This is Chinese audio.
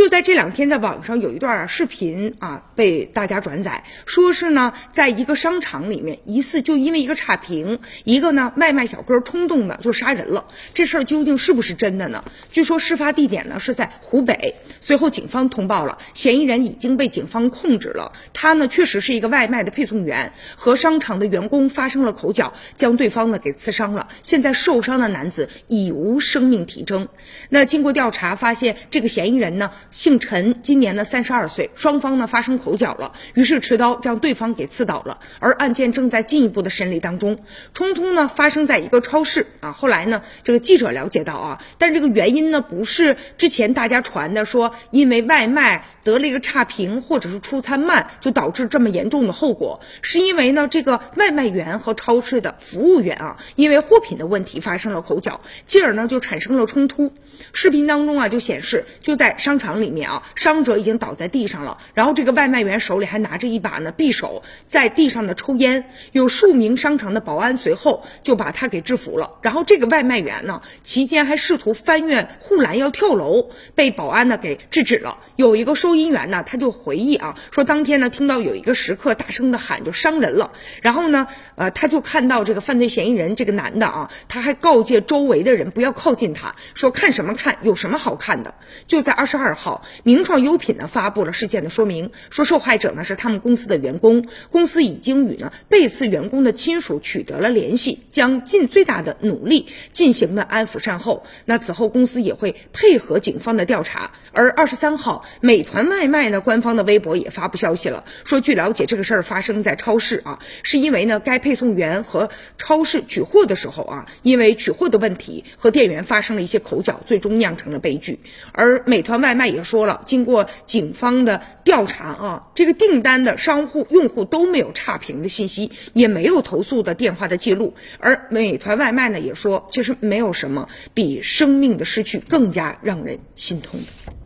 就在这两天，在网上有一段视频啊，被大家转载，说是呢，在一个商场里面，疑似就因为一个差评，一个呢外卖小哥冲动的就杀人了。这事儿究竟是不是真的呢？据说事发地点呢是在湖北。随后警方通报了，嫌疑人已经被警方控制了。他呢确实是一个外卖的配送员，和商场的员工发生了口角，将对方呢给刺伤了。现在受伤的男子已无生命体征。那经过调查发现，这个嫌疑人呢姓陈，今年呢三十二岁。双方呢发生口角了，于是持刀将对方给刺倒了。而案件正在进一步的审理当中。冲突呢发生在一个超市啊。后来呢这个记者了解到啊，但这个原因呢不是之前大家传的说。因为外卖得了一个差评，或者是出餐慢，就导致这么严重的后果。是因为呢，这个外卖员和超市的服务员啊，因为货品的问题发生了口角，进而呢就产生了冲突。视频当中啊就显示，就在商场里面啊，伤者已经倒在地上了，然后这个外卖员手里还拿着一把呢匕首，在地上的抽烟。有数名商场的保安随后就把他给制服了。然后这个外卖员呢，期间还试图翻越护栏要跳楼，被保安呢给。制止了。有一个收银员呢，他就回忆啊，说当天呢听到有一个食客大声的喊，就伤人了。然后呢，呃，他就看到这个犯罪嫌疑人这个男的啊，他还告诫周围的人不要靠近他，说看什么看，有什么好看的？就在二十二号，名创优品呢发布了事件的说明，说受害者呢是他们公司的员工，公司已经与呢被刺员工的亲属取得了联系，将尽最大的努力进行了安抚善后。那此后公司也会配合警方的调查。而二十三号。美团外卖呢，官方的微博也发布消息了，说据了解，这个事儿发生在超市啊，是因为呢，该配送员和超市取货的时候啊，因为取货的问题和店员发生了一些口角，最终酿成了悲剧。而美团外卖也说了，经过警方的调查啊，这个订单的商户用户都没有差评的信息，也没有投诉的电话的记录。而美团外卖呢也说，其实没有什么比生命的失去更加让人心痛的。